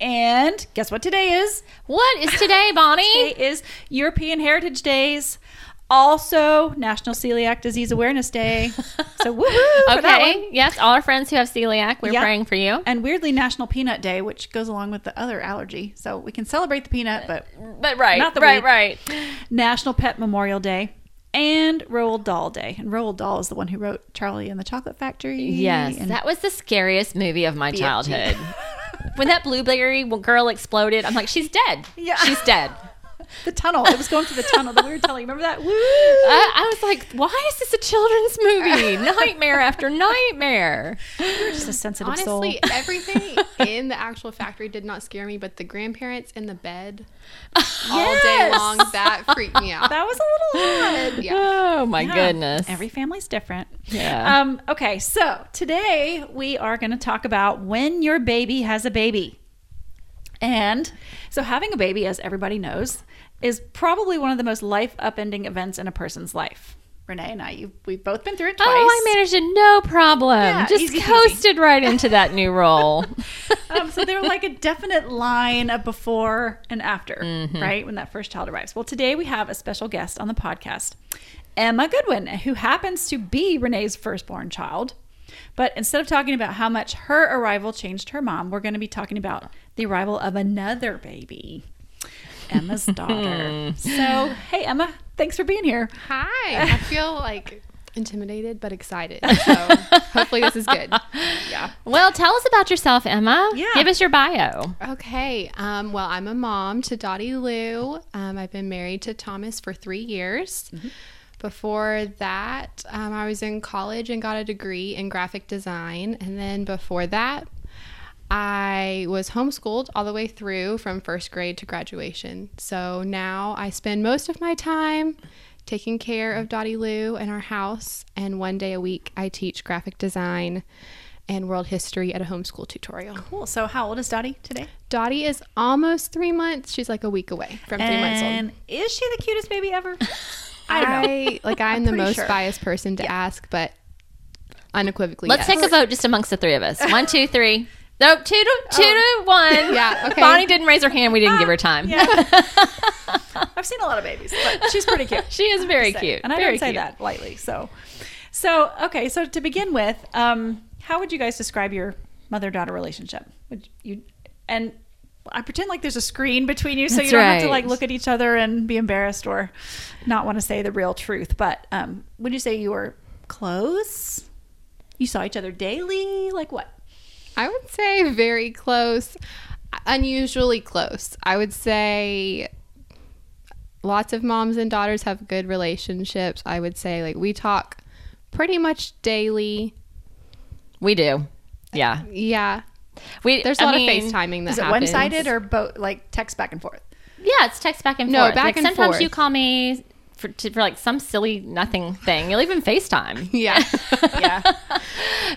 And guess what today is? What is today, Bonnie? Today is European Heritage Days. Also, National Celiac Disease Awareness Day. So, woohoo! for that one. okay. Yes, all our friends who have celiac, we're Yep. praying for you. And weirdly, National Peanut Day, which goes along with the other allergy. So we can celebrate the peanut, but But right, Not the right, weed. right. National Pet Memorial Day and Roald Dahl Day. And Roald Dahl is the one who wrote Charlie and the Chocolate Factory. Yes, that was the scariest movie of my BFG. childhood. when that blueberry girl exploded, I'm like, she's dead. Yeah. she's dead. The tunnel. It was going through the tunnel, the weird tunnel. You remember that? Woo! I, I was like, why is this a children's movie? nightmare after nightmare. You're just a sensitive Honestly, soul. everything in the actual factory did not scare me, but the grandparents in the bed all day long, that freaked me out. That was a little odd. Yeah. Oh my Yeah. goodness. Every family's different. Yeah. Um, okay, so today we are going to talk about when your baby has a baby. And so having a baby, as everybody knows, is probably one of the most life upending events in a person's life. Renee and I, you, we've both been through it twice. Oh, I managed it no problem. Yeah, Just easy coasted right into that new role. um, so they're like a definite line of before and after, Mm-hmm. right? When that first child arrives. Well, today we have a special guest on the podcast, Emma Goodwyn, who happens to be Renee's firstborn child. But instead of talking about how much her arrival changed her mom, we're going to be talking about the arrival of another baby, Emma's daughter. so, hey, Emma, thanks for being here. Hi. I feel like intimidated but excited. So hopefully this is good. Yeah. well, tell us about yourself, Emma. Yeah. Give us your bio. Okay. Um, well, I'm a mom to Dottie Lou. Um, I've been married to Thomas for three years. Before that, um, I was in college and got a degree in graphic design. And then before that, I was homeschooled all the way through from first grade to graduation. So now I spend most of my time taking care of Dottie Lou in our house. And one day a week, I teach graphic design and world history at a homeschool tutorial. Cool. So, how old is Dottie today? Dottie is almost three months. She's like a week away from three months old. And is she the cutest baby ever? I don't know. like I'm the most sure. biased person to ask, but unequivocally, Let's yes. take a vote just amongst the three of us. One, two, three. No, two to two to one. Yeah, okay. Bonnie didn't raise her hand. We didn't give her time. Yeah. I've seen a lot of babies, but she's pretty cute. She is very cute. and I very don't say cute. that lightly. So, so okay. So to begin with, um, how would you guys describe your mother-daughter relationship? Would you and I pretend like there's a screen between you, so That's you don't have to like look at each other and be embarrassed or not want to say the real truth. But um, would you say you were close? You saw each other daily? Like what? I would say very close, unusually close. I would say lots of moms and daughters have good relationships. I would say like we talk pretty much daily. We do. Yeah. Yeah, We. there's a I lot mean, of FaceTiming that Is it happens. one-sided or both? Like text back and forth? Yeah, it's text back and No, forth. back like and sometimes forth. you call me for, to, for like some silly nothing thing. You'll even FaceTime. Yeah. Yeah.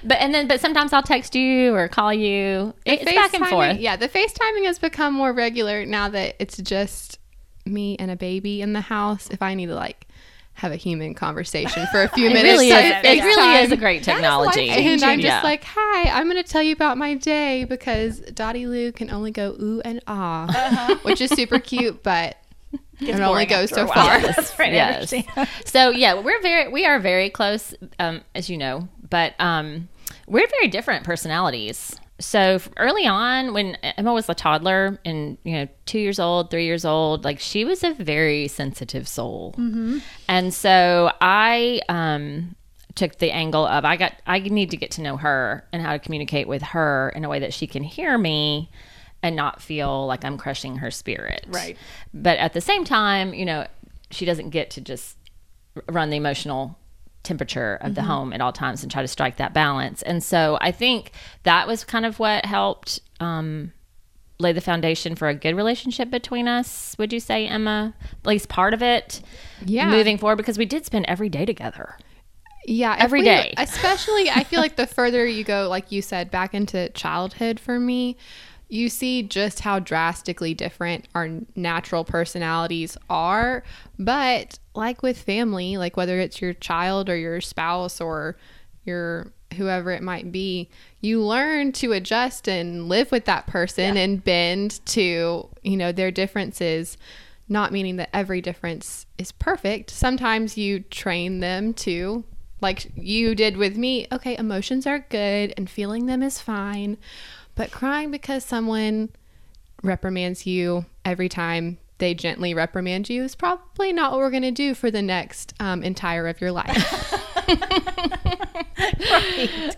But and then but sometimes I'll text you or call you. It's back and forth. Yeah, the FaceTiming has become more regular now that it's just me and a baby in the house. If I need to like have a human conversation for a few It minutes, really is. It really is a great technology. And I'm just Yeah. like, hi, I'm going to tell you about my day because Dottie Lou can only go ooh and ah, which is super cute, but it only goes so far. Yes, right, yes. so yeah, we're very we are very close, um, as you know, but um, we're very different personalities. So early on, when Emma was a toddler and you know two years old, three years old, like she was a very sensitive soul, and so I um, took the angle of I got I need to get to know her and how to communicate with her in a way that she can hear me and not feel like I'm crushing her spirit. Right. But at the same time, you know, she doesn't get to just run the emotional temperature of the home at all times and try to strike that balance. And so I think that was kind of what helped um lay the foundation for a good relationship between us. Would you say, Emma? At least part of it. Yeah. Moving forward, because we did spend every day together. Yeah, Every we- day. Especially, I feel like the further you go, like you said, back into childhood for me, you see just how drastically different our natural personalities are. But like with family, like whether it's your child or your spouse or your whoever it might be, you learn to adjust and live with that person and bend to, you know, their differences not meaning that every difference is perfect. Sometimes you train them to, like you did with me, okay, emotions are good and feeling them is fine, but crying because someone reprimands you every time they gently reprimand you is probably not what we're going to do for the next um, entire of your life.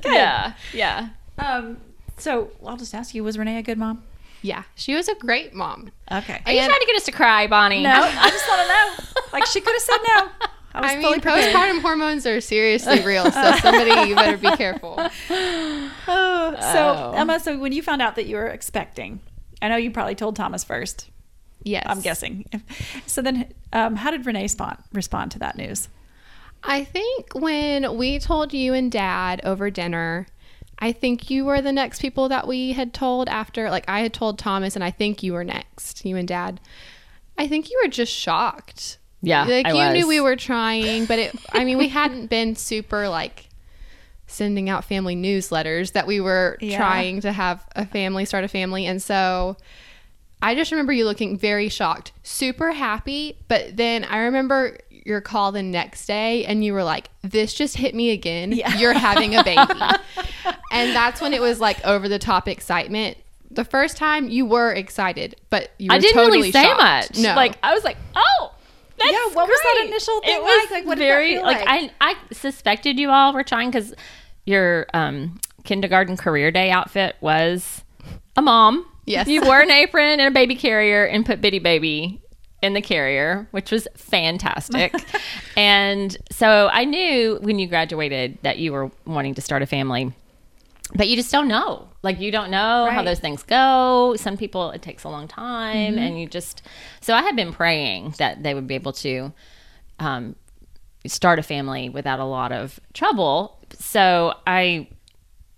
Yeah. Yeah. Um, so I'll just ask you: Was Renee a good mom? yeah, she was a great mom. Okay. Are you trying to get us to cry, Bonnie? No, I just want to know. Like she could have said no. I was I mean, prepared. postpartum hormones are seriously real, so somebody, you better be careful. Oh, so Oh. Emma, so when you found out that you were expecting, I know you probably told Thomas first. Yes. I'm guessing. So then, um, how did Renee respond respond to that news? I think when we told you and dad over dinner, I think you were the next people that we had told after. Like, I had told Thomas, and I think you were next, you and dad. I think you were just shocked. Yeah, Like, I you was. knew we were trying, but it, I mean, we hadn't been super like sending out family newsletters that we were Yeah. trying to have a family, start a family. And so I just remember you looking very shocked, super happy. But then I remember your call the next day and you were like, this just hit me again. Yeah. You're having a baby. and that's when it was like over the top excitement. The first time you were excited, but you were I didn't totally really say shocked. much. No. Like I was like, oh. That's Yeah, what was that initial thing It was like? Like, what did that very feel like, like? I I suspected you all were trying because your um, kindergarten career day outfit was a mom. Yes. you wore an apron and a baby carrier and put bitty baby in the carrier, which was fantastic. and so I knew when you graduated that you were wanting to start a family but you just don't know like you don't know how those things go. Some people it takes a long time and you just so i had been praying that they would be able to um, start a family without a lot of trouble. So i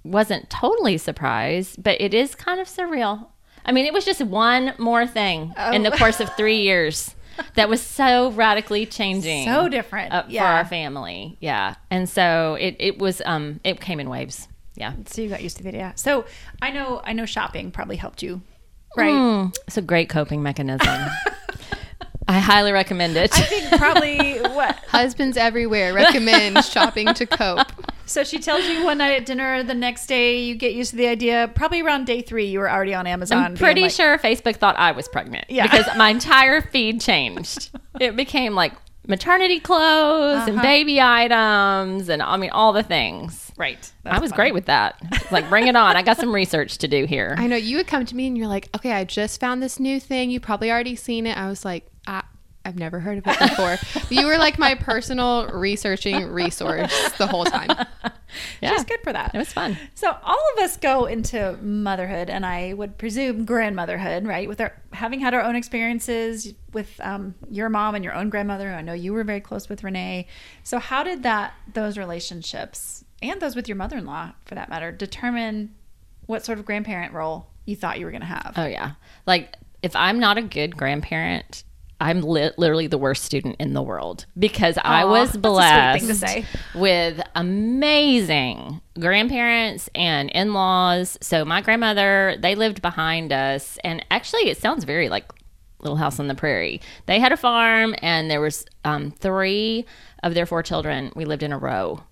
wasn't totally surprised but it is kind of surreal. I mean it was just one more thing in the course of three years that was so radically changing So different. uh, for our family. Yeah. And so it, it was um it came in waves yeah So you got used to it, yeah. So I know, I know, shopping probably helped you, right? Mm, it's a great coping mechanism. I highly recommend it. I think probably what. Husbands everywhere recommend shopping to cope. So she tells you one night at dinner. The next day, you get used to the idea. Probably around day three, you were already on Amazon. I'm pretty like- sure Facebook thought I was pregnant Yeah. because my entire feed changed. It became like maternity clothes and Uh-huh. baby items and I mean all the things. Right. I was great with that. Like bring it on. I got some research to do here. I know you would come to me and you're like, okay, I just found this new thing. You probably already seen it. I was like, I, I've never heard of it before. you were like my personal researching resource the whole time. yeah. She's good for that. It was fun. So all of us go into motherhood, and I would presume grandmotherhood, right? With our having had our own experiences with um, your mom and your own grandmother. I know you were very close with Renee. So how did that those relationships and those with your mother-in-law, for that matter, determine what sort of grandparent role you thought you were going to have? Oh yeah. Like if I'm not a good grandparent, I'm li- literally the worst student in the world because I was that's a sweet blessed with amazing grandparents and in-laws. So my grandmother, they lived behind us and actually it sounds very like Little House on the Prairie. They had a farm and there was um, three of their four children. We lived in a row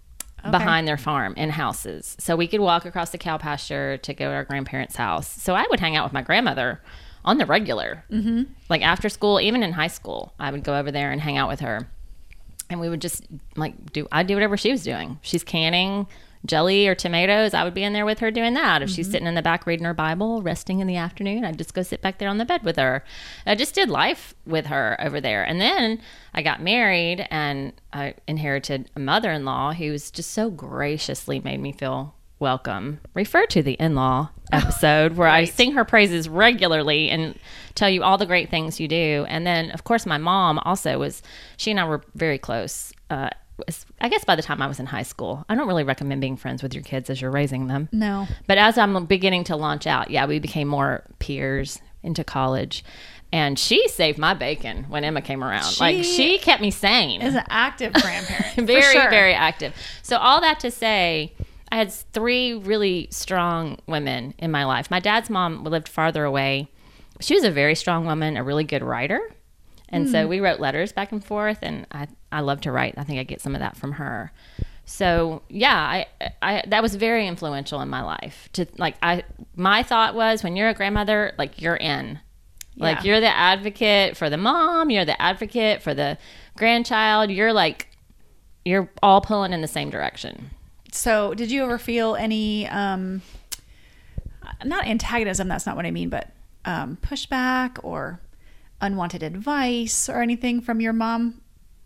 behind their farm in houses. So we could walk across the cow pasture to go to our grandparents' house. So I would hang out with my grandmother on the regular. Mm-hmm. Like after school, even in high school, I would go over there and hang out with her. And we would just like do, I'd do whatever she was doing. She's canning jelly or tomatoes. I would be in there with her doing that. If she's sitting in the back reading her Bible, resting in the afternoon, I'd just go sit back there on the bed with her. I just did life with her over there. And then I got married and I inherited a mother in law who was just so graciously made me feel welcome, refer to the in law episode where I sing her praises regularly and tell you all the great things you do. And then, of course, my mom also was, she and I were very close. Uh, I guess by the time I was in high school, I don't really recommend being friends with your kids as you're raising them. No. But as I'm beginning to launch out, yeah, we became more peers into college. And she saved my bacon when Emma came around. like She she kept me sane Is an active grandparent. very sure. very active so all that to say i had three really strong women in my life my dad's mom lived farther away she was a very strong woman a really good writer and Hmm. so we wrote letters back and forth and i i love to write. I think i get some of that from her. So yeah i i that was very influential in my life to like i my thought was when you're a grandmother like you're in. Like you're the advocate for the mom you're the advocate for the grandchild. You're like you're all pulling in the same direction. So, did you ever feel any, um, not antagonism, that's not what I mean, but um, pushback or unwanted advice or anything from your mom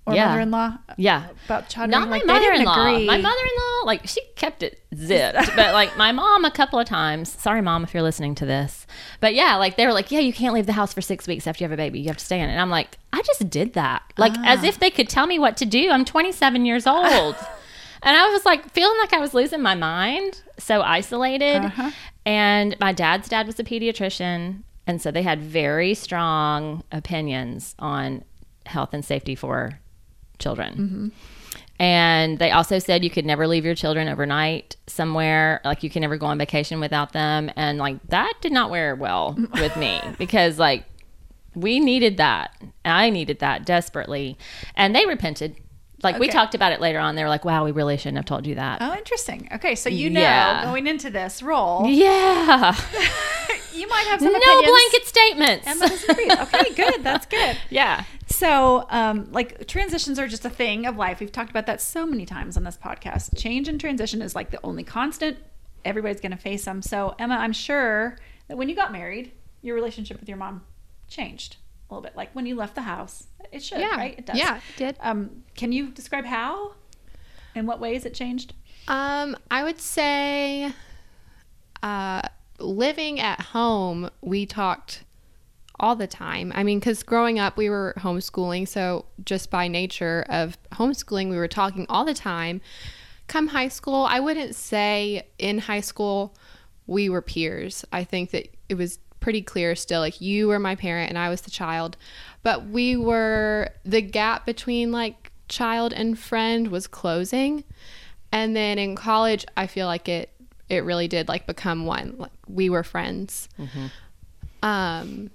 or Yeah. mother in law yeah. about not my Like, didn't mother-in-law. My mother-in-law like she kept it zipped but like my mom a couple of times. Sorry mom if you're listening to this. But yeah like they were like yeah you can't leave the house for six weeks after you have a baby. You have to stay in it. And i'm like i just did that. Like as Ah. if they could tell me what to do. I'm 27 years old. And i was like feeling like i was losing my mind so isolated. Uh-huh. and my dad's dad was a pediatrician and so they had very strong opinions on health and safety for children mm-hmm. and they also said you could never leave your children overnight somewhere, like you can never go on vacation without them. And like that did not wear well with me because like we needed that. I needed that desperately. And they repented. Like we talked about it later on. They were like, wow, we really shouldn't have told you that. Oh, interesting. Okay, so you know Yeah. going into this role, Yeah. you might have some no opinions. blanket statements. Emma. Okay, good. That's good. yeah. So, um, like transitions are just a thing of life. We've talked about that so many times on this podcast. Change and transition is like the only constant. Everybody's going to face them. So, Emma, I'm sure that when you got married, your relationship with your mom changed a little bit. Like when you left the house, it should, Yeah. right? It does. Yeah, it did. Um, can you describe how? In what ways it changed? Um, I would say, uh, living at home, we talked all the time. I mean, because growing up, we were homeschooling, so just by nature of homeschooling, we were talking all the time. Come high school, I wouldn't say in high school we were peers. I think that it was pretty clear still like you were my parent and I was the child, but we were the gap between like child and friend was closing. And then in college, I feel like it it really did like become one. Like we were friends. Um,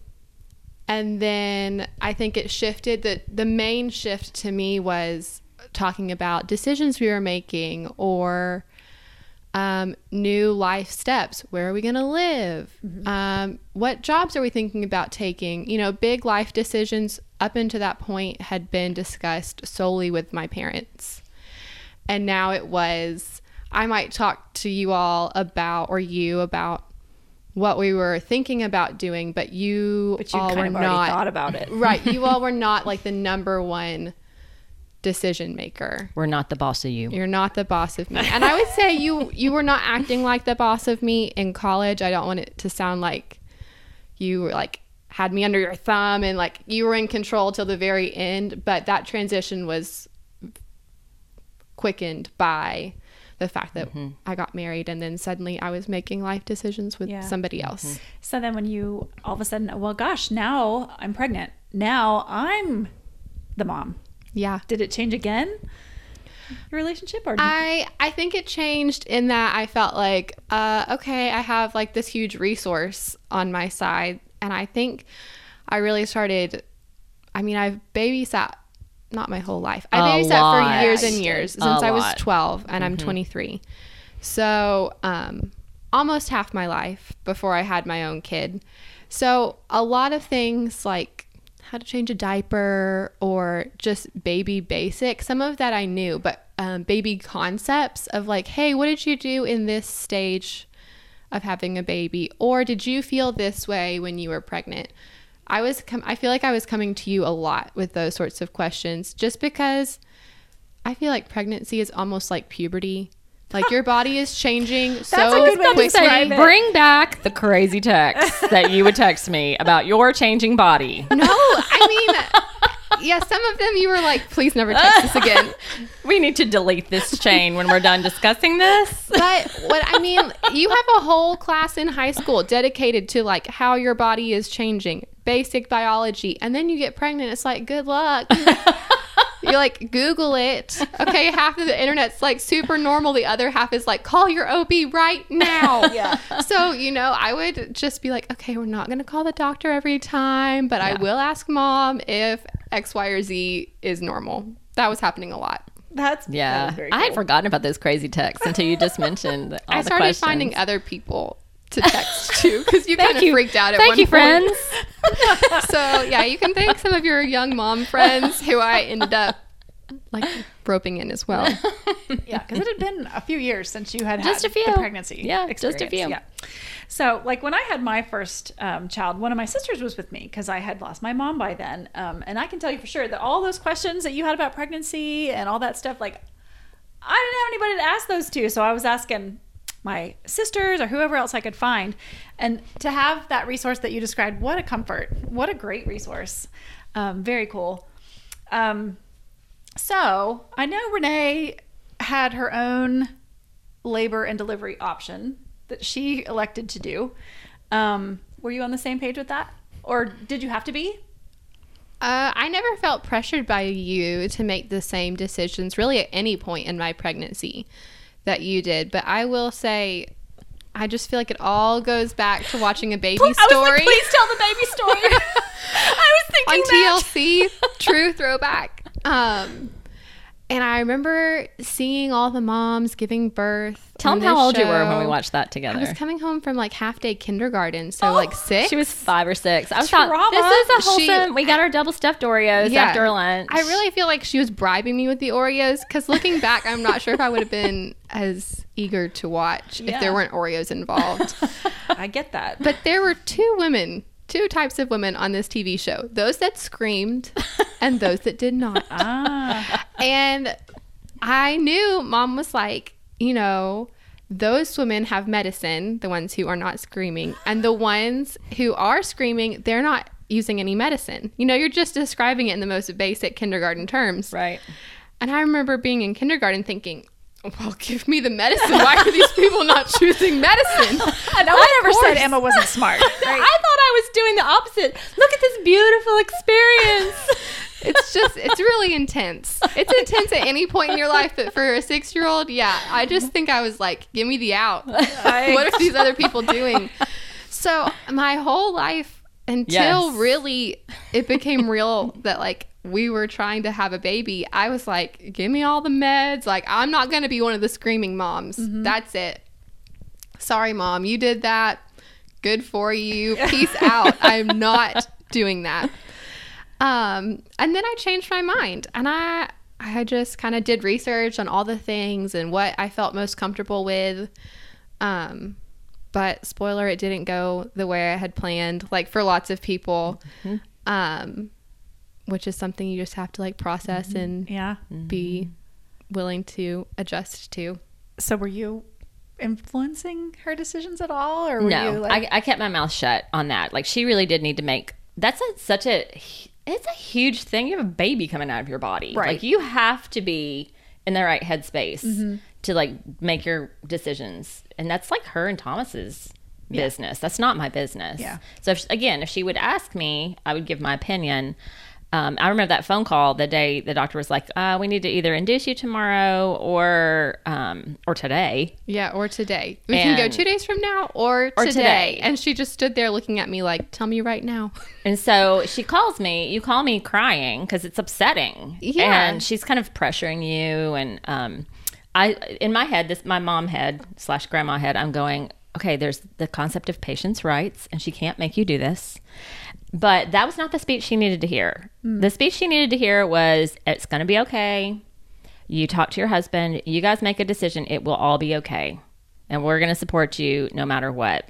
and then I think it shifted. that the main shift to me was talking about decisions we were making or um, new life steps. Where are we going to live? Um, what jobs are we thinking about taking? You know, big life decisions up until that point had been discussed solely with my parents. And now it was, I might talk to you all about, or you about what we were thinking about doing, but you, But you all kind were of already not thought about it. right. You all were not like the number one decision maker. We're not the boss of you. You're not the boss of me. And I would say you you were not acting like the boss of me in college. I don't want it to sound like you were like had me under your thumb and like you were in control till the very end, but that transition was quickened by the fact that mm-hmm. I got married and then suddenly I was making life decisions with Yeah. somebody mm-hmm. else. So then when you all of a sudden, well, gosh, now I'm pregnant. Now I'm the mom. Yeah. Did it change again? Your relationship or I I think it changed in that I felt like uh, okay I have like this huge resource on my side and I think I really started I mean I've babysat not my whole life I babysat lot. for years and years since I was lot. 12 and I'm 23 so um almost half my life before I had my own kid so a lot of things like how to change a diaper or just baby basic. Some of that I knew, but um, baby concepts of like, hey, what did you do in this stage of having a baby? Or did you feel this way when you were pregnant? I was, com- I feel like I was coming to you a lot with those sorts of questions just because I feel like pregnancy is almost like puberty. Like your body is changing a so good way to quickly. describe it. Bring back the crazy text that you would text me about your changing body. No, I mean, yeah, some of them you were like, please never text us again. We need to delete this chain when we're done discussing this. But what I mean, you have a whole class in high school dedicated to like how your body is changing, basic biology, and then you get pregnant. It's like, good luck. You like Google it. Okay, half of the internet's like super normal. The other half is like, call your OB right now. Yeah. So, you know, I would just be like, okay, we're not going to call the doctor every time, but I will ask mom if X, Y, or Z is normal. That was happening a lot. That's Yeah. is very I had forgotten about those crazy texts until you just mentioned all I the started questions. finding other people to text to because you kind of freaked out at Thank one you, point. friends. So yeah, you can thank some of your young mom friends who I ended up like roping in as well. Yeah, because it had been a few years since you had Just had a few. the pregnancy. Yeah, just a few. Yeah. So, like when I had my first um, child, one of my sisters was with me because I had lost my mom by then, um, and I can tell you for sure that all those questions that you had about pregnancy and all that stuff, like I didn't have anybody to ask those to, so I was asking my sisters or whoever else I could find, and to have that resource that you described, what a comfort! What a great resource! Um, very cool. Um, so I know Renee had her own labor and delivery option that she elected to do. Um, were you on the same page with that? Or did you have to be? Uh, I never felt pressured by you to make the same decisions really at any point in my pregnancy that you did. But I will say, I just feel like it all goes back to watching a baby I was like, story please tell the baby story. I was on thinking that. TLC. True throwback. Um, and I remember seeing all the moms giving birth. Tell them how old you were when we watched that together. I was coming home from like half day kindergarten, so Oh, like six. She was five or six. I was thought this is a She- wholesome. we got our double stuffed Oreos Yeah. after lunch. I really feel like she was bribing me with the Oreos because looking back, I'm not sure if I would have been as eager to watch if there weren't Oreos involved. I get that. but there were two women, two types of women on this TV show those that screamed and those that did not. ah, And I knew mom was like, you know, those women have medicine, the ones who are not screaming, and the ones who are screaming, they're not using any medicine. You know, you're just describing it in the most basic kindergarten terms. right. And I remember being in kindergarten thinking, well, give me the medicine. Why are these people not choosing medicine? no one ever said Emma wasn't smart. I thought I was doing the opposite. Look at this beautiful experience. It's just, it's really intense. It's intense at any point in your life, but for a six year old, yeah, I mm-hmm. just think I was like, give me the out. what are these other people doing? So my whole life until Yes. really it became real that like we were trying to have a baby, I was like, give me all the meds. Like, I'm not going to be one of the screaming moms. That's it. Sorry, mom, you did that. Good for you. Peace out. I'm not doing that. Um, and then I changed my mind and I I just kind of did research on all the things and what I felt most comfortable with. Um, but spoiler, it didn't go the way I had planned, like for lots of people. Um, which is something you just have to like process and yeah. be willing to adjust to. So were you influencing her decisions at all, or were no, you like? I, I kept my mouth shut on that. Like she really did need to make. That's a, such a. It's a huge thing. You have a baby coming out of your body. Right. Like you have to be in the right headspace Mm-hmm. to like make your decisions, and that's like her and Thomas's business. That's not my business. Yeah. So if, again, if she would ask me, I would give my opinion. Um, I remember that phone call the day the doctor was like, uh, "We need to either induce you tomorrow or um, or today." Yeah, or today. We can go two days from now or, Or today. today. And she just stood there looking at me like, tell me right now. And so she calls me. You call me crying because it's upsetting. Yeah. And she's kind of pressuring you. And um, I, in my head, this my mom head slash grandma head, I'm going, okay. There's the concept of patient's rights, and she can't make you do this. But that was not the speech she needed to hear. Hmm. The speech she needed to hear was, "It's going to be okay. You talk to your husband. You guys make a decision. It will all be okay, and we're going to support you no matter what."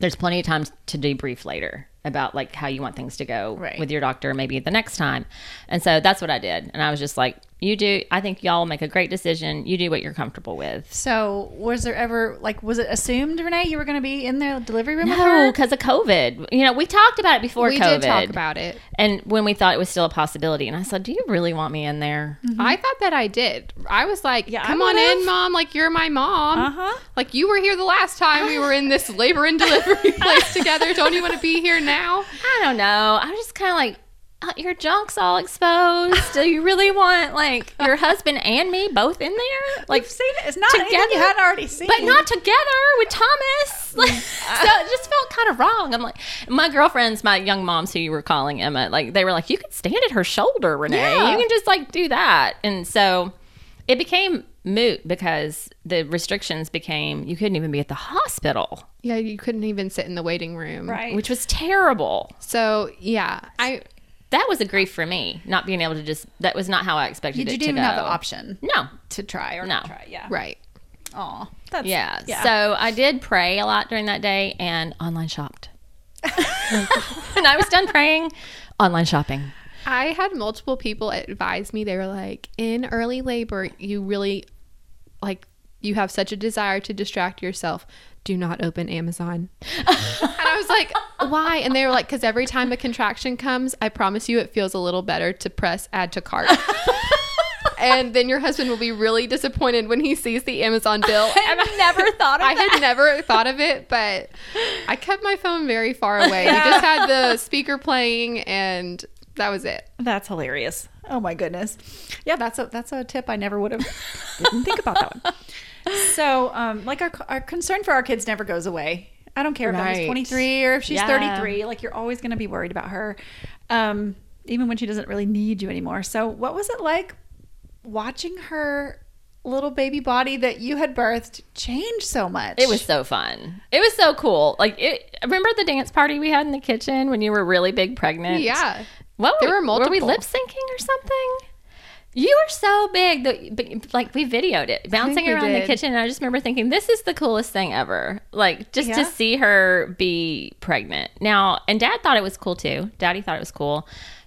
there's plenty of times to debrief later about like how you want things to go Right. with your doctor maybe the next time and so that's what i did and i was just like You do. I think y'all make a great decision. You do what you're comfortable with. So, was there ever like was it assumed Renee you were going to be in the delivery room No, because of COVID. You know, we talked about it before we COVID. did talk about it. and when we thought it was still a possibility, and I said, "Do you really want me in there?" I thought that I did. I was like, Yeah, come on would've. in, mom. Like, you're my mom. Uh-huh. Like, you were here the last time we were in this labor and delivery place together. Don't you want to be here now? I don't know. I was just kind of like, Uh, your junk's all exposed. Do you really want like your husband and me both in there? Like, Like, seen it. It's not anything you together? hadn't already seen. but not together with Thomas. Like, so it just felt kind of wrong. I'm like, my girlfriends, my young moms who you were calling Emma, like they were like, you could stand at her shoulder, Renee. Yeah. You can just like do that. And so it became moot because the restrictions became you couldn't even be at the hospital, Yeah, you couldn't even sit in the waiting room. right. which was terrible. So, yeah, I That was a grief for me, not being able to just. That was not how I expected you, it didn't to even go. have the option No, to try or No. not try. Yeah. right. Aw, that's yeah. So I did pray a lot during that day and online shopped. and I was done praying, online shopping. I had multiple people advise me. They were like, in early labor, you really like you have such a desire to distract yourself. Do not open Amazon. and I was like, why? And they were like, because every time a contraction comes, I promise you, it feels a little better to press add to cart. and then your husband will be really disappointed when he sees the Amazon bill. And I've never thought of it. I that. had never thought of it, but I kept my phone very far away. We just had the speaker playing, and that was it. That's hilarious. Oh my goodness. Yeah, that's a that's a tip I never would have didn't think about that one. So, um, like our our concern for our kids never goes away. I don't care if Right. she's 23 or if she's Yeah. 33. Like you're always going to be worried about her, um, even when she doesn't really need you anymore. So, what was it like watching her little baby body that you had birthed change so much? It was so fun. It was so cool. Like, it, remember the dance party we had in the kitchen when you were really big pregnant? Yeah. What There were, were Were we lip syncing or something? You were so big that like we videoed it bouncing we around the kitchen. And I just remember thinking, this is the coolest thing ever. Like just Yeah. to see her be pregnant. Now, and Dad thought it was cool too. Daddy thought it was cool,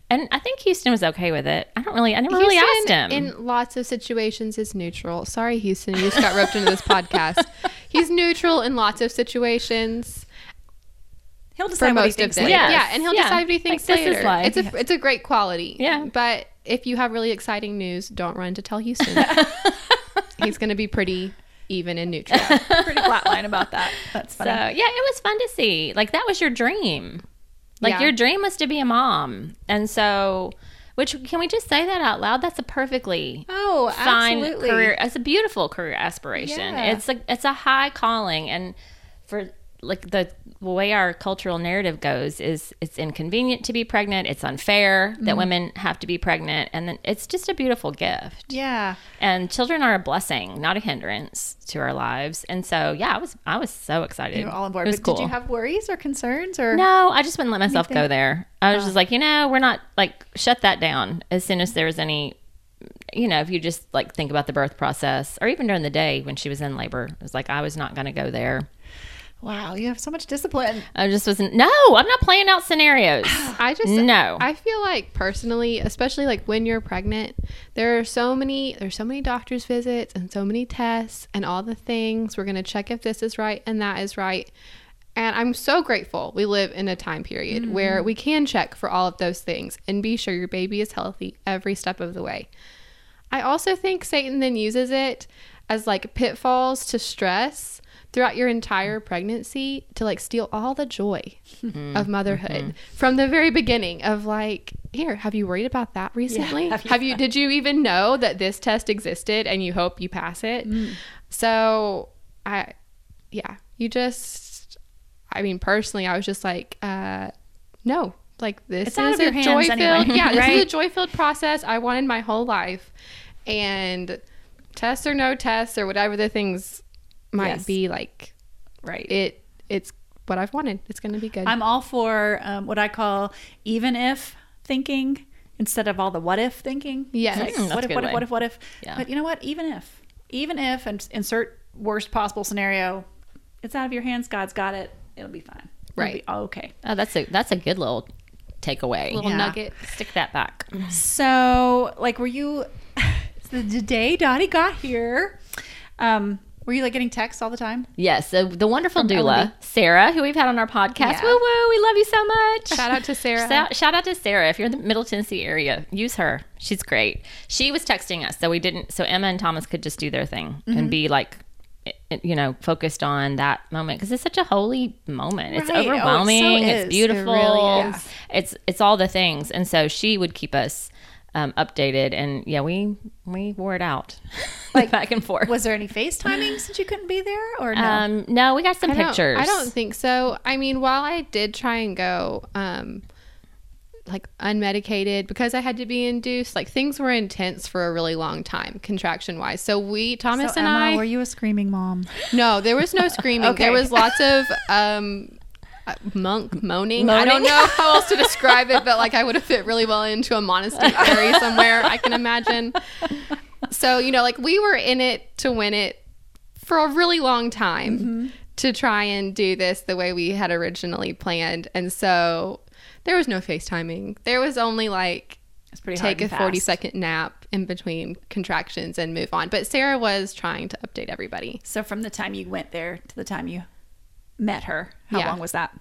and I think Houston was okay with it. I don't really, I never really asked Houston, him. In lots of situations, is neutral. Sorry, Houston, you just got roped into this podcast. He's neutral in lots of situations He'll for decide what he most of thinks them. later. Yes. Yeah, and he'll Yeah. decide what he thinks Like, this is later. life. It's a it's a great quality. Yeah. but if you have really exciting news, don't run to tell Houston. He's going to be pretty even and neutral. Pretty flat line about that. That's So funny. yeah, it was fun to see. Like that was your dream. Like Yeah. your dream was to be a mom, and so. Which can we just say that out loud? That's a perfectly Oh, fine absolutely. career. It's a beautiful career aspiration. Yeah. It's a it's a high calling, and for like the way our cultural narrative goes is it's inconvenient to be pregnant. It's unfair Mm-hmm. that women have to be pregnant, and then it's just a beautiful gift. Yeah. And children are a blessing, not a hindrance to our lives. And so yeah, I was I was so excited. You were all on board. But cool. did you have worries or concerns or No, I just wouldn't let myself go there. I was Oh. just like, you know, we're not like shut that down as soon as there was any you know, if you just like think about the birth process or even during the day when she was in labor, it was like I was not going to go there. Wow, you have so much discipline. I just wasn't No, I'm not playing out scenarios. I just No. I feel like personally, especially like when you're pregnant, there are so many there's so many doctor's visits and so many tests and all the things. We're gonna check if this is right and that is right. And I'm so grateful we live in a time period where mm-hmm. we can check for all of those things and be sure your baby is healthy every step of the way. I also think Satan then uses it as like pitfalls to stress throughout your entire pregnancy to like steal all the joy mm-hmm. of motherhood. Mm-hmm. From the very beginning of like here have you worried about that recently? have have, you you, did you even know that this test existed and you hope you pass it? Mm. So i yeah you just i mean personally i was just like uh no like this It's out is a joy filled anyway, yeah this is a joy filled process I wanted my whole life. And tests or no tests or whatever the things might Yes. be like Right. it it's what I've wanted. It's gonna be good. I'm all for um, what I call even if thinking instead of all the what if thinking. Yes. Like, Mm, that's what if, good what if, what if, what if? Yeah. But you know what? Even if, even if, and insert worst possible scenario, it's out of your hands. God's got it. It'll be fine. It'll Right. be okay. Oh, that's a that's a good little takeaway. Little Yeah. nugget. Stick that back. So, like, were you? the, the day Dottie got here. Um, were you like getting texts all the time? Yes, so the wonderful From doula. Sarah, who we've had on our podcast. Yeah. Woo woo, we love you so much. Shout out to Sarah. Shout, shout out to Sarah. If you're in the Middle Tennessee area, use her. She's great. She was texting us, so we didn't. So Emma and Thomas could just do their thing Mm-hmm. and be like, you know, focused on that moment because it's such a holy moment. It's Right. Oh, it so overwhelming. it's beautiful. It really. It's it's all the things, and so she would keep us. Um, updated and yeah, we we wore it out, like back and forth. Was there any FaceTiming since you couldn't be there, or no? Um, no, we got some I don't- pictures. I don't think so. I mean, while I did try and go, um, like unmedicated because I had to be induced, like things were intense for a really long time, contraction wise. So we, Thomas So, and Emma, I, were you a screaming mom? no, there was no screaming. Okay. There was lots of um, monk moaning. I don't know how else to describe it, but like I would have fit really well into a monastery somewhere. I can imagine. So you know, like we were in it to win it for a really long time Mm-hmm. to try and do this the way we had originally planned, and so there was no FaceTiming. There was only like It's pretty take a hard and 40 fast. second nap in between contractions and move on. But Sarah was trying to update everybody. So from the time you went there to the time you met her, how Yeah. long was that?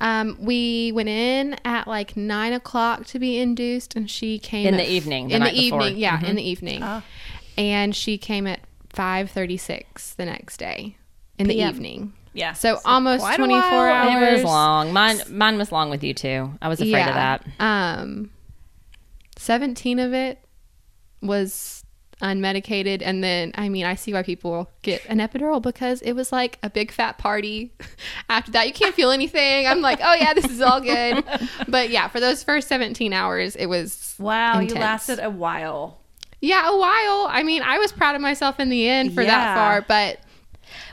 Um, we went in at like nine o'clock to be induced, and she came In at- the evening, the in the night before. evening, yeah, Mhm. in the evening, Oh. and she came at five thirty six the next day in the evening. Yeah. So, almost twenty four hours. It was long. Mine mine was long with you too. I was afraid of that. Um, seventeen of it was unmedicated, and then I mean, I see why people get an epidural because it was like a big fat party. After that, you can't feel anything. I'm like, oh yeah, this is all good. But yeah, for those first seventeen hours, it was Wow, you lasted a while. yeah a while. I mean, I was proud of myself in the end for Yeah. that far, but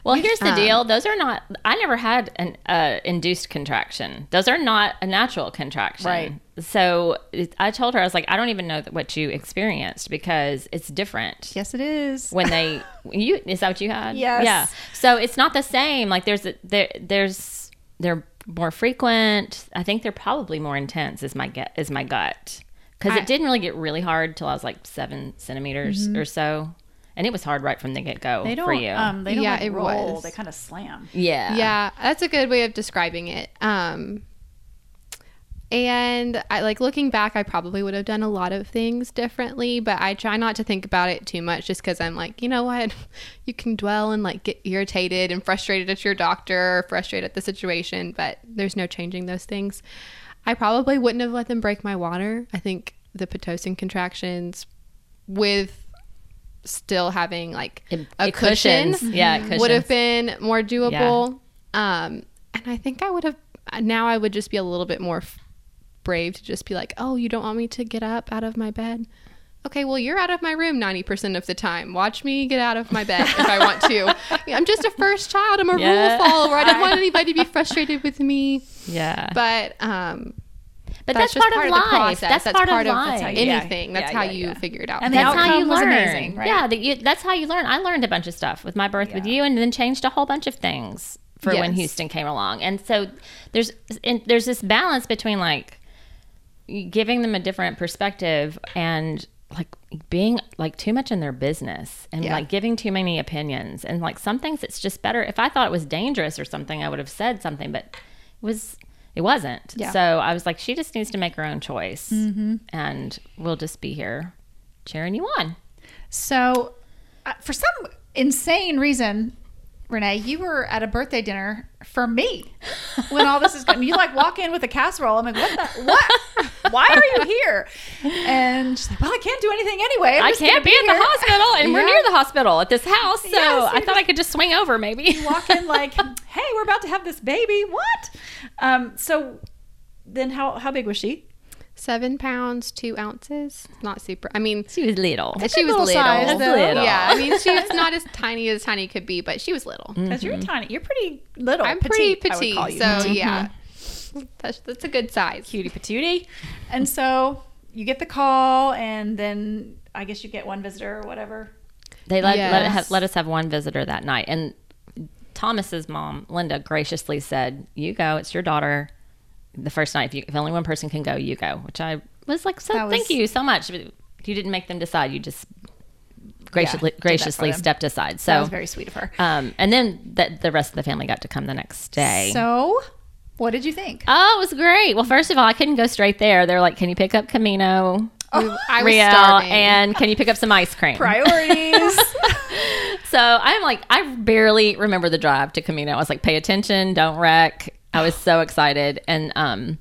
Well, here's the um, deal. Those are not. I never had an uh, induced contraction. Those are not a natural contraction. Right. So it, I told her I was like, I don't even know what you experienced because it's different. Yes, it is. When they you is that what you had? Yes. Yeah. So it's not the same. Like there's a, there there's they're more frequent. I think they're probably more intense. Is my gut is my gut because I- it didn't really get really hard till I was like seven centimeters or so, and it was hard right from the get go. They for you. Um, they don't Yeah, like it roll. was. They kind of slam. yeah. Yeah, that's a good way of describing it. Um, and I like looking back, I probably would have done a lot of things differently, but I try not to think about it too much just because I'm like, you know what? You can dwell and like get irritated and frustrated at your doctor or frustrated at the situation, but there's no changing those things. I probably wouldn't have let them break my water. I think the Pitocin contractions with still having like It- a it cushion cushions. Yeah, it would have been more doable. Um, and I think I would have now I would just be a little bit more f- brave to just be like, "Oh, you don't want me to get up out of my bed?" Okay, well, you're out of my room 90% of the time. Watch me get out of my bed if I want to. I'm just a first child. I'm a Yeah. rule follower. I don't want anybody to be frustrated with me. Yeah. But um But that's, that's, just part, of the life. process. That's, That's part, part of of- life. that's how you- yeah. anything. That's Yeah, how yeah, you yeah. figure it out. And the that's how you learn. amazing, right? Yeah, that you, that's how you learn. I learned a bunch of stuff with my birth with you, and then changed a whole bunch of things for when Houston came along. And so there's and there's this balance between like giving them a different perspective and like being like too much in their business and Yeah. like giving too many opinions and like some things it's just better if i thought it was dangerous or something i would have said something but it was it wasn't Yeah. so i was like she just needs to make her own choice and we'll just be here cheering you on So, uh, for some insane reason, Renee, you were at a birthday dinner for me when all this is going. You like walk in with a casserole. I'm like, what? The, what? Why are you here? And she's like, well, I can't do anything anyway. I'm I can't gonna be, at the hospital, and we're near the hospital at this house, so Yes, I you thought I could just swing over, maybe. You walk in like, hey, we're about to have this baby. What? Um. So then, how how big was she? Seven pounds, two ounces. Not super. I mean, she was little. she was little little. size, though. Little. Yeah, I mean, she was not as tiny as tiny could be, but she was little. Because you're tiny. You're pretty little. I'm pretty petite, I would petite, call you. so yeah, that's, that's a good size. cutie patootie. And so you get the call, and then I guess you get one visitor or whatever. They let let, it have, let us have one visitor that night, and Thomas's mom, Linda, graciously said, "You go. It's your daughter. The first night, if, you, if only one person can go, you go." Which I was like, "So That thank was- you so much." You didn't make them decide. You just graciously did that for graciously stepped aside. that So, was very sweet of her. um, and then the, the rest of the family got to come the next day. So, what did you think? Oh, it was great. Well, first of all, I couldn't go straight there. They're like, "Can you pick up Camino, Oh, I was Riel, starving. and can you pick up some ice cream?" Priorities. So I'm like, I barely remember the drive to Camino. I was like, "Pay attention, don't wreck." I was so excited, and um,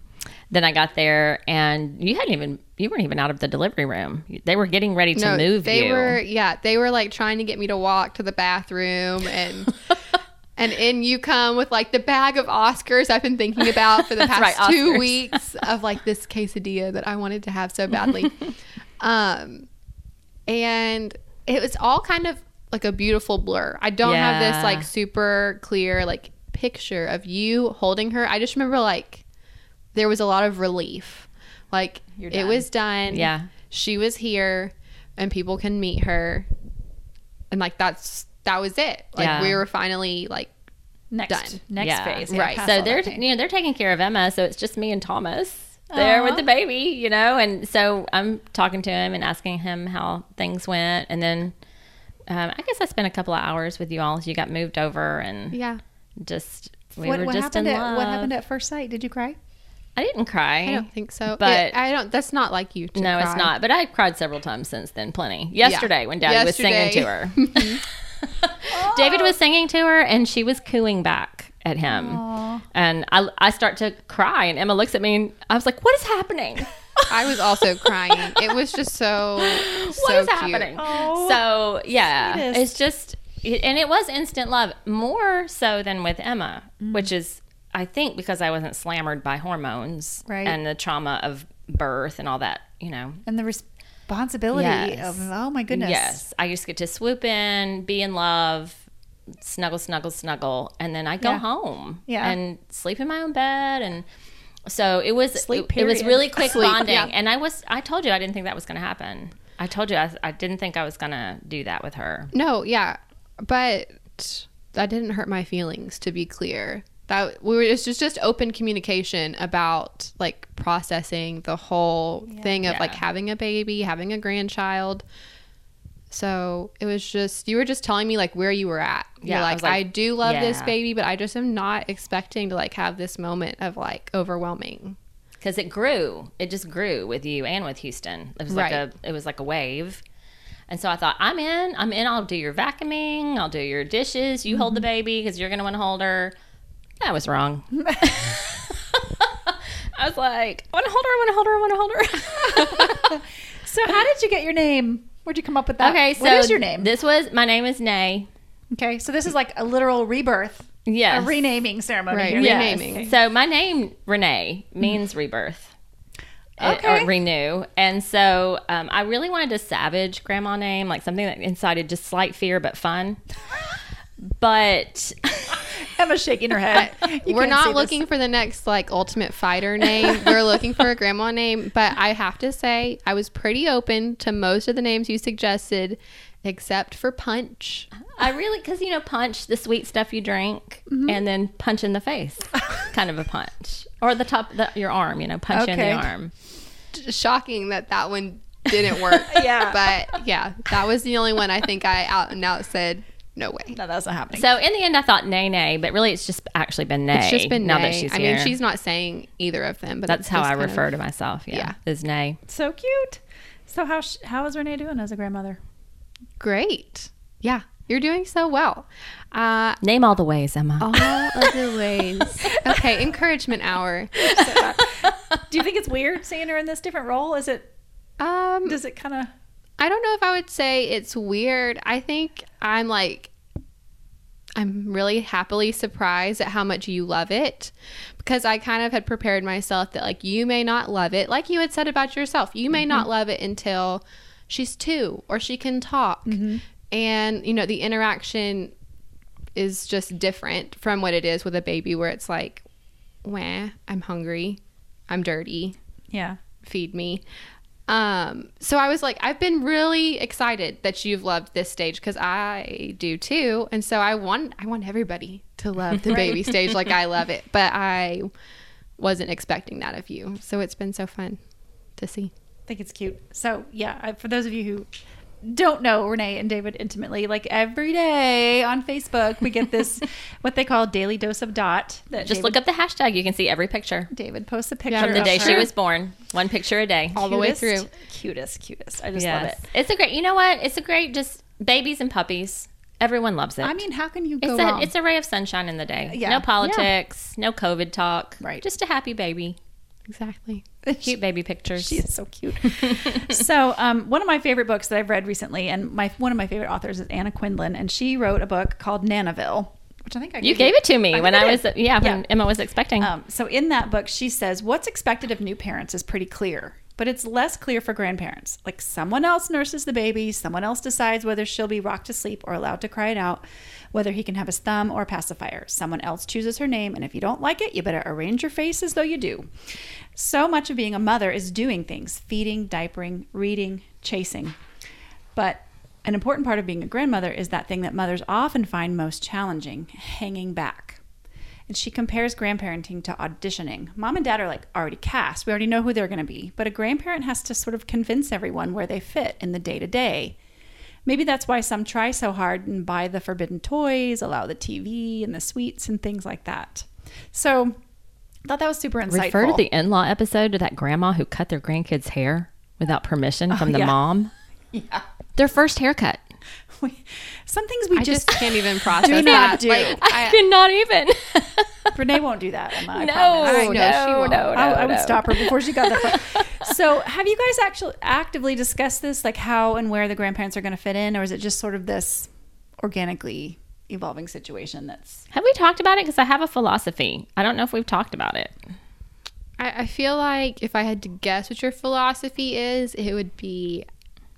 then I got there, and you hadn't even you weren't even out of the delivery room. They were getting ready to no, move they you. were yeah, they were like trying to get me to walk to the bathroom and and in you come with like the bag of Oscars I've been thinking about for the past right, two Oscars. weeks of like this quesadilla that I wanted to have so badly. um and it was all kind of like a beautiful blur. I don't have this like super clear like picture of you holding her. I just remember like there was a lot of relief. Like You're it was done. Yeah. She was here and people can meet her. And like that's that was it. Like Yeah. we were finally like next Done. next Yeah. phase. Yeah, Right. so they're you know they're taking care of Emma, so it's just me and Thomas there Aw. with the baby, you know, and so I'm talking to him and asking him how things went, and then um, I guess I spent a couple of hours with you all you got moved over, and yeah. just we what, were what just happened in at, love. what happened at first sight? Did you cry? I didn't cry. I don't think so. But- It- I don't that's not like you no, it's not. But I cried several times since then. Plenty. Yesterday when Daddy was singing to her. David was singing to her, and she was cooing back at him. And I, I start to cry, and Emma looks at me, and I was like, "What is happening? I was also crying. It was just so What so is cute. happening?" Oh, so yeah, sweetest. it's just, it, and it was instant love more so than with Emma, Mm. which is, I think, because I wasn't slammered by hormones Right. and the trauma of birth and all that. You know, and the responsibility Yes. of oh my goodness. Yes, I used to get to swoop in, be in love, snuggle, snuggle, snuggle, and then I go Yeah. home Yeah. and sleep in my own bed, and so it was. Sleep, it, it was really quick Sleep, bonding, yeah. and I was. I told you I didn't think that was going to happen. I told you I, I didn't think I was going to do that with her. No, yeah. But that didn't hurt my feelings to be clear. That we were it's just just open communication about like processing the whole thing of like having a baby, having a grandchild. So it was just you were just telling me like where you were at. Yeah, You're I like, was like, I do love this baby, but I just am not expecting to like have this moment of like overwhelming. because it grew. It just grew with you and with Houston. It was like a it was like a wave. And so I thought, I'm in. I'm in. I'll do your vacuuming. I'll do your dishes. You hold the mm-hmm. baby because you're gonna want to hold her. I was wrong. I was like, I want to hold her. I want to hold her. I want to hold her. So how did you get your name? Where'd you come up with that? okay, so what is your name? This was my name is Nay. okay, so this is like a literal rebirth, Yes. a renaming ceremony. Right, here. Yes. renaming. So my name Renee means rebirth. Uh, Okay. Or renew. And so um, I really wanted a savage grandma name, like something that incited just slight fear but fun. But Emma's shaking her head. You We're can't see not this. looking for the next like ultimate fighter name. We're looking for a grandma name. But I have to say, I was pretty open to most of the names you suggested, except for Punch. I really, because you know, punch the sweet stuff you drink Mm-hmm. and then punch in the face, kind of a punch. Or the top, the, your arm, you know, punch in the arm. Shocking that that one didn't work. Yeah. But yeah, that was the only one I think I out and out said, no way. No, that's not happening. So in the end, I thought nay, nay, but really it's just actually been nay. It's just been now nay. that she's I here. mean, she's not saying either of them, but That's how I refer of- to myself. Yeah, yeah. is nay. so cute. So how sh- how is Renee doing as a grandmother? Great. Yeah, you're doing so well. Uh, Name all the ways, Emma. all of the ways. Okay, encouragement hour. Do you think it's weird seeing her in this different role? Is it Um, does it kind of I don't know if I would say it's weird. I think I'm like, I'm really happily surprised at how much you love it because I kind of had prepared myself that, like, you may not love it, like you had said about yourself. You may not mm-hmm. love it until she's two or she can talk. Mm-hmm. And, you know, the interaction is just different from what it is with a baby, where it's like, wah, I'm hungry, I'm dirty, yeah? feed me. Um, so I was like, I've been really excited that you've loved this stage because I do too, and so I want I want everybody to love the baby stage like I love it, but I wasn't expecting that of you. So it's been so fun to see. I think it's cute. So yeah, I, for those of you who don't know Renee and David intimately, like every day on Facebook, we get this what they call daily dose of dot. That Just David, look up the hashtag. You can see every picture David posts a picture From the of day she was born. One picture a day. all the way through. Cutest, cutest. I just love it. It's a great. You know what? It's a great just babies and puppies. Everyone loves it. I mean, how can you go it's a wrong? it's a ray of sunshine in the day. Yeah. No politics. No COVID talk. Right. Just a happy baby. Exactly. Cute baby pictures. She is so cute. so, um, one of my favorite books that I've read recently, and my one of my favorite authors is Anna Quindlen, and she wrote a book called Nanaville, which I think I you gave it to me I when I was yeah when Yeah. Emma was expecting. Um, so in that book, she says what's expected of new parents is pretty clear, but it's less clear for grandparents. Like someone else nurses the baby, someone else decides whether she'll be rocked to sleep or allowed to cry it out, whether he can have his thumb or a pacifier. Someone else chooses her name, and if you don't like it, you better arrange your face as though you do. So much of being a mother is doing things feeding, diapering, reading, chasing. But an important part of being a grandmother is that thing that mothers often find most challenging hanging back. And she compares grandparenting to auditioning. Mom and dad are like already cast, we already know who they're going to be. But a grandparent has to sort of convince everyone where they fit in the day to day. Maybe that's why some try so hard and buy the forbidden toys, allow the TV and the sweets and things like that. So I thought that was super insightful. Refer to the in-law episode to that grandma who cut their grandkids' hair without permission oh, from the Oh, yeah. mom. Yeah. Their first haircut. We- Some things we I just, just can't even process Do not that. do. Like, I I, cannot even. Renee won't do that. Emma, I no, promise. I know no, she won't. no, I, I would no. stop her before she got that far. so, have you guys actually actively discussed this, like how and where the grandparents are going to fit in, or is it just sort of this organically evolving situation that's Have we talked about it? Because I have a philosophy. I don't know if we've talked about it. I, I feel like if I had to guess what your philosophy is, it would be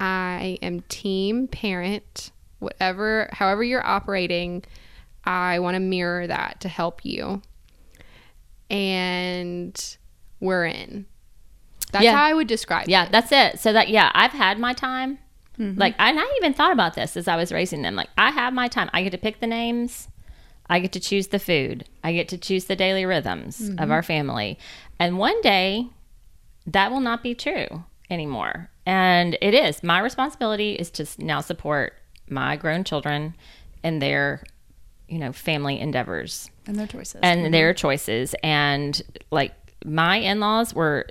I am team parent, whatever, however you're operating, I want to mirror that to help you. And we're in. That's Yeah. how I would describe Yeah, it. that's it. So that yeah, I've had my time. Mm-hmm. Like and I even thought about this as I was raising them. Like I have my time. I get to pick the names. I get to choose the food. I get to choose the daily rhythms of mm-hmm. our family. And one day that will not be true anymore. And it is. My responsibility is to now support my grown children and their, you know, family endeavors and their choices. and mm-hmm. their choices. And like my in laws were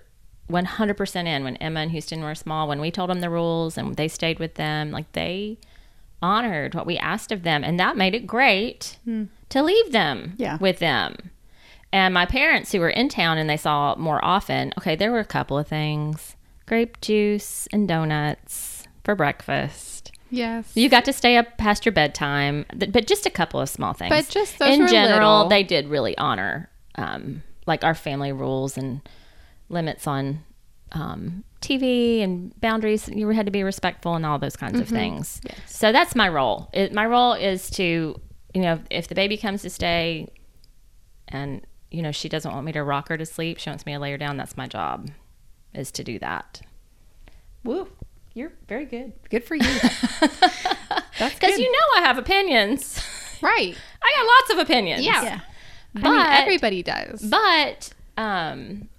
100% in when Emma and Houston were small. When we told them the rules and they stayed with them, like they honored what we asked of them. And that made it great hmm. to leave them Yeah. with them. And my parents, who were in town and they saw more often, okay, there were a couple of things grape juice and donuts for breakfast. Yes. You got to stay up past your bedtime, but just a couple of small things. But just those in general, little. they did really honor um, like our family rules and limits on um, TV and boundaries. You had to be respectful and all those kinds of things. So that's my role. It, my role is to, you know, if the baby comes to stay, and you know she doesn't want me to rock her to sleep, she wants me to lay her down. That's my job, is to do that. Woo, you're very good. Good for you. That's Because you know I have opinions. right. I got lots of opinions. Yeah. yeah. But I mean, everybody does. but um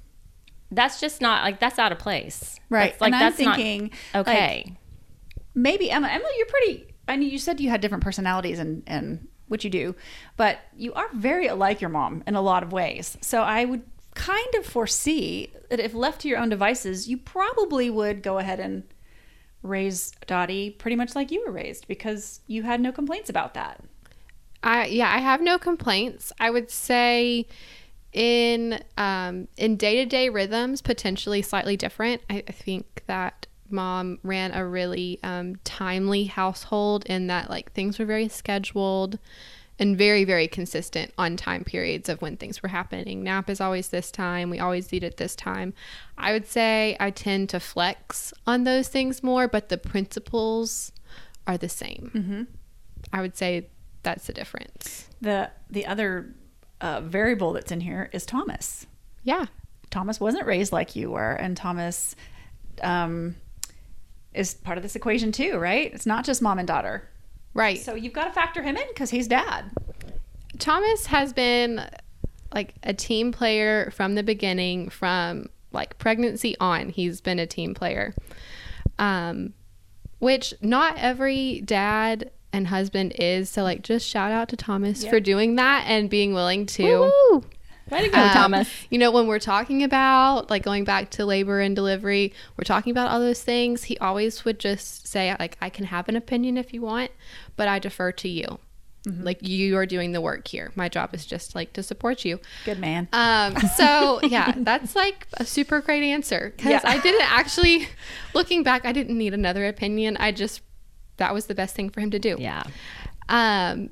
that's just not like that's out of place. Right. That's, like and I'm that's thinking, not like, okay. maybe Emma. Emily, you're pretty. I mean, you said you had different personalities and and what you do, but you are very like your mom in a lot of ways. So I would kind of foresee that if left to your own devices, you probably would go ahead and raise Dottie pretty much like you were raised because you had no complaints about that. I yeah, I have no complaints. I would say in um, in day to day rhythms, potentially slightly different. I, I think that mom ran a really um, timely household in that like things were very scheduled and very very consistent on time periods of when things were happening. Nap is always this time. We always eat at this time. I would say I tend to flex on those things more, but the principles are the same. Mm-hmm. I would say that's the difference. The the other uh, variable that's in here is Thomas. Yeah. Thomas wasn't raised like you were, and Thomas um, is part of this equation too, right? It's not just mom and daughter. Right. So you've got to factor him in because he's dad. Thomas has been like a team player from the beginning, from like pregnancy on. He's been a team player. Um, which not every dad and husband is. So, like, just shout out to Thomas for doing that and being willing to. Woo! Way to go, um, Thomas. You know, when we're talking about like going back to labor and delivery, we're talking about all those things. He always would just say, like, I can have an opinion if you want, but I defer to you. Like, you are doing the work here. My job is just like to support you. Good man. Um, so yeah, that's like a super great answer because Yeah. I didn't actually, looking back, I didn't need another opinion. I just that was the best thing for him to do. Yeah. Um,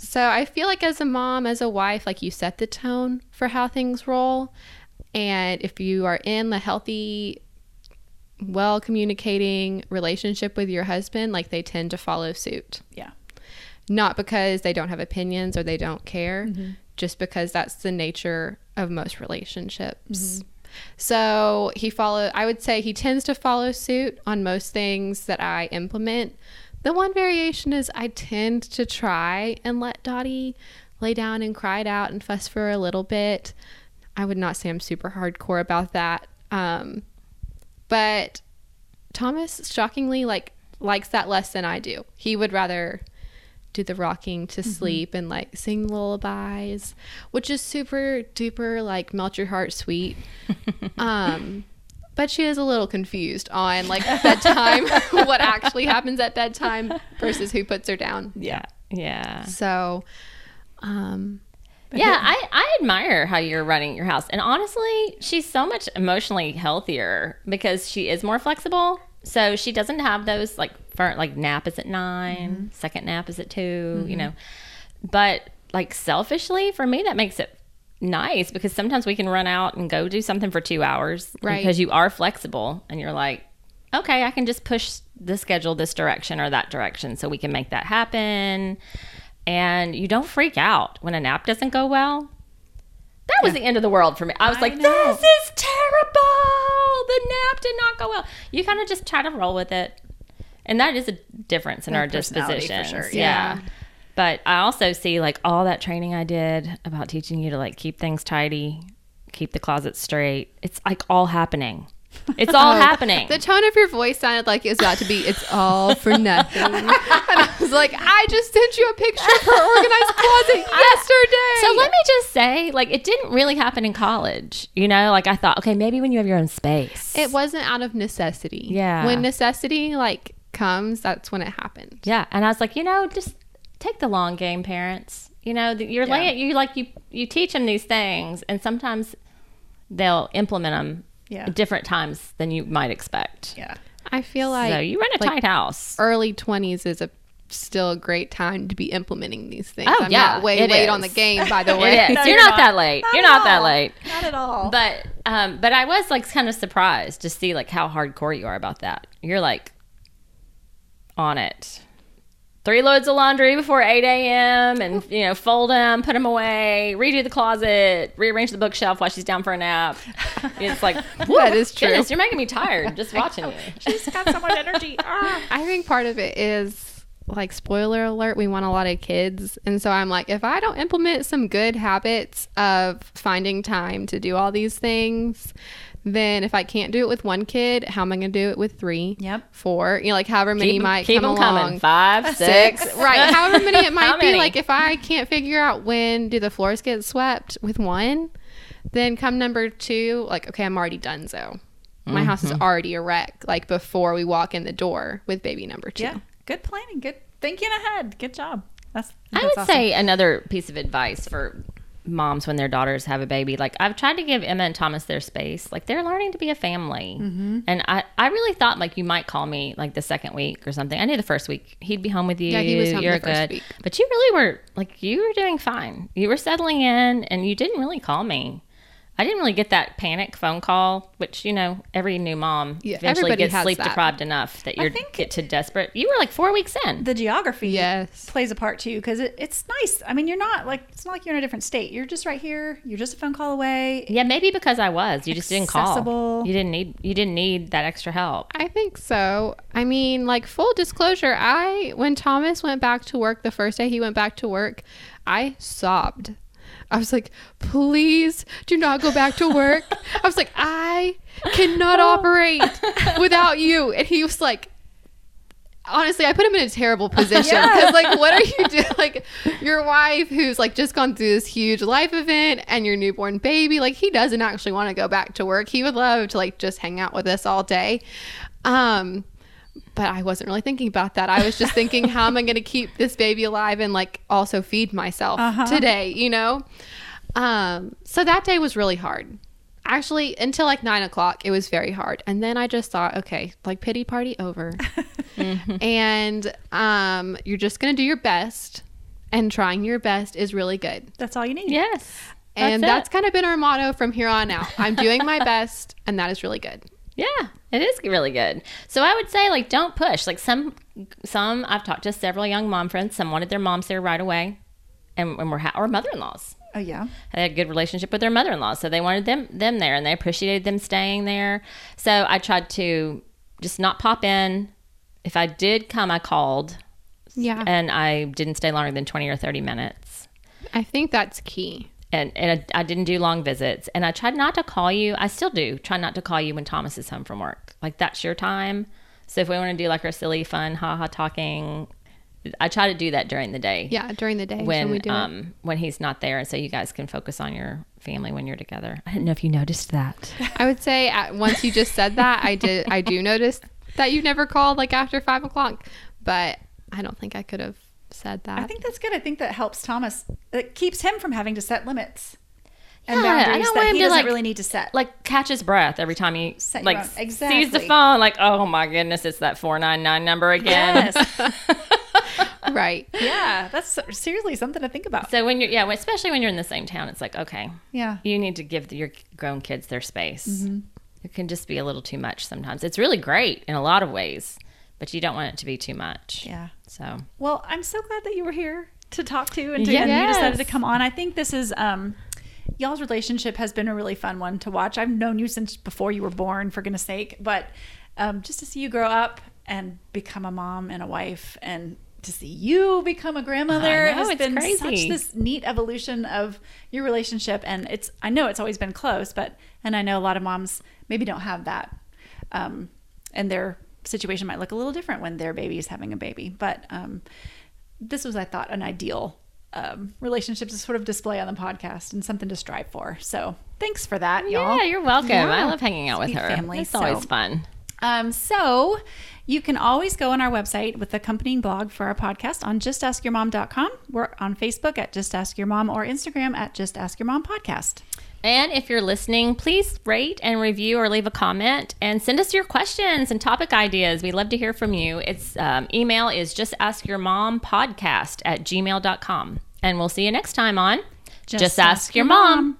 so I feel like as a mom, as a wife, like you set the tone for how things roll, and if you are in the healthy, well communicating relationship with your husband, like they tend to follow suit yeah. not because they don't have opinions or they don't care, mm-hmm. just because that's the nature of most relationships. Mm-hmm. So he follow I would say he tends to follow suit on most things that I implement. The one variation is I tend to try and let Dottie lay down and cry it out and fuss for a little bit. I would not say I'm super hardcore about that. Um, but Thomas shockingly like likes that less than I do. He would rather do the rocking to sleep and like sing lullabies, which is super duper like melt your heart sweet. um but she is a little confused on like bedtime, what actually happens at bedtime versus who puts her down. Yeah. Yeah. So um Yeah, I, I admire how you're running your house. And honestly, she's so much emotionally healthier because she is more flexible. So she doesn't have those like for like nap is at 9 second nap is at 2 you know. But like selfishly for me that makes it nice because sometimes we can run out and go do something for 2 hours Right. because you are flexible and you're like okay, I can just push the schedule this direction or that direction so we can make that happen. And you don't freak out when a nap doesn't go well. That was the end of the world for me. I was I like, know. this is terrible. The nap did not go well. You kind of just try to roll with it. And that is a difference in our personality for dispositions. sure, Yeah. yeah. But I also see like all that training I did about teaching you to like keep things tidy, keep the closet straight. It's like all happening. It's all oh, happening. The tone of your voice sounded like it was about to be "It's all for nothing," and I was like, "I just sent you a picture of her organized closet yesterday." So let me just say, like, it didn't really happen in college. You know, like I thought, okay, maybe when you have your own space. it wasn't out of necessity. Yeah. when necessity like comes, that's when it happened. yeah, and I was like, you know, just take the long game, parents. You know, that you're laying, you like you you teach them these things, and sometimes they'll implement them Yeah. at different times than you might expect. Yeah. I feel like so you run a like, tight house. early twenties is a still a great time to be implementing these things. Oh, I'm yeah, not way late is. on the game, by the way. No, you're, you're not, not. that late. you're at not that late. Not at all. But um, but I was like kind of surprised to see like how hardcore you are about that. You're like on it. Three loads of laundry before 8 a.m. and you know fold them, put them away, redo the closet, rearrange the bookshelf while she's down for a nap. It's like That is true. goodness, you're making me tired just watching you. She's got so much energy. Ah. I think part of it is like spoiler alert, we want a lot of kids. And so I'm like, if I don't implement some good habits of finding time to do all these things, then if I can't do it with one kid, how am I going to do it with three? Yep. Four, you know, like however many Keep, might keep come them along. coming. six, right? However many it How might be. many? Like if I can't figure out when do the floors get swept with one, then come number two, like okay, I'm already done. So my house Mm-hmm. is already a wreck. Like before we walk in the door with baby number two. Yeah. Good planning. Good thinking ahead. Good job. That's. I would awesome. say another piece of advice for moms when their daughters have a baby. Like I've tried to give Emma and Thomas their space. Like they're learning to be a family, Mm-hmm. and I I really thought like you might call me like the second week or something. I knew the first week he'd be home with you. Yeah, he was home You're the first good, week. but you really were like you were doing fine. You were settling in, and you didn't really call me. I didn't really get that panic phone call, which you know every new mom Yeah, eventually everybody gets sleep that. deprived enough that you're get to desperate. You were like four weeks in. the geography Yes. plays a part too because it, it's nice. I mean, you're not like it's not like you're in a different state. You're just right here. You're just a phone call away. Yeah, maybe because I was. You just didn't call. Accessible. You didn't need. You didn't need that extra help. I think so. I mean, like full disclosure, I when Thomas went back to work the first day he went back to work, I sobbed. I was like, "Please do not go back to work." I was like, "I cannot operate without you." And he was like, honestly, I put him in a terrible position Yeah. because, like, what are you doing? Like, your wife who's like just gone through this huge life event and your newborn baby, like, he doesn't actually want to go back to work. He would love to like just hang out with us all day. Um, but I wasn't really thinking about that. I was just thinking, how am I going to keep this baby alive and like also feed myself Uh-huh. today, you know? Um, so that day was really hard. Actually, until like nine o'clock, it was very hard. And then I just thought, okay, like pity party over. and um, you're just going to do your best. And trying your best is really good. That's all you need. Yes. And That's that's, kind of been our motto from here on out. I'm doing my best, and that is really good. Yeah, it is really good. So I would say like don't push. Like some some I've talked to several young mom friends. Some wanted their moms there right away, and, and were ha- or mother-in-laws. Oh yeah. They had a good relationship with their mother-in-law, so they wanted them them there, and they appreciated them staying there. So I tried to just not pop in. If I did come, I called, Yeah. and I didn't stay longer than twenty or thirty minutes. I think that's key. And and I, I didn't do long visits. And i tried not to call you. I still do try not to call you when thomas is home from work. Like that's your time. So if we want to do like our silly fun ha ha talking i try to do that during the day. Yeah, during the day when, do it. um when he's not there so you guys can focus on your family when you're together. I didn't know if you noticed that. I would say at, once you just said that, I did. I do notice that you never called like after five o'clock, but I don't think I could have said that. I think that's good. I think that helps Thomas. It keeps him from having to set limits and Yeah, I boundaries don't that want him he to, doesn't like- really need to set. like catch his breath every time he Set like own- sees the phone like oh my goodness it's that 499 number again yes. right. yeah, that's seriously something to think about. so when you're yeah especially when you're in the same town it's like okay Yeah. you need to give your grown kids their space. Mm-hmm. It can just be a little too much sometimes. It's really great in a lot of ways, but you don't want it to be too much. Yeah. So Well, I'm so glad that you were here to talk to and, to, and you decided to come on. I think this is um y'all's relationship has been a really fun one to watch. I've known you since before you were born, for goodness sake, but um, just to see you grow up and become a mom and a wife and to see you become a grandmother know, has it's been such this neat evolution of your relationship and it's I know it's always been close, but and I know a lot of moms maybe don't have that. Um, and their situation might look a little different when their baby is having a baby. But um, this was, I thought, an ideal um, relationship to sort of display on the podcast and something to strive for. So thanks for that, y'all. yeah, you're welcome. Yeah. I love hanging out with her. family, it's always fun. Um, so you can always go on our website with the accompanying blog for our podcast on justaskyourmom.com. We're on Facebook at Just Ask Your Mom or Instagram at Just Ask Your Mom Podcast. And if you're listening, please rate and review or leave a comment and send us your questions and topic ideas. We love to hear from you. It's um, email is just ask your mom podcast at gmail.com. And we'll see you next time on Just Ask Your Mom.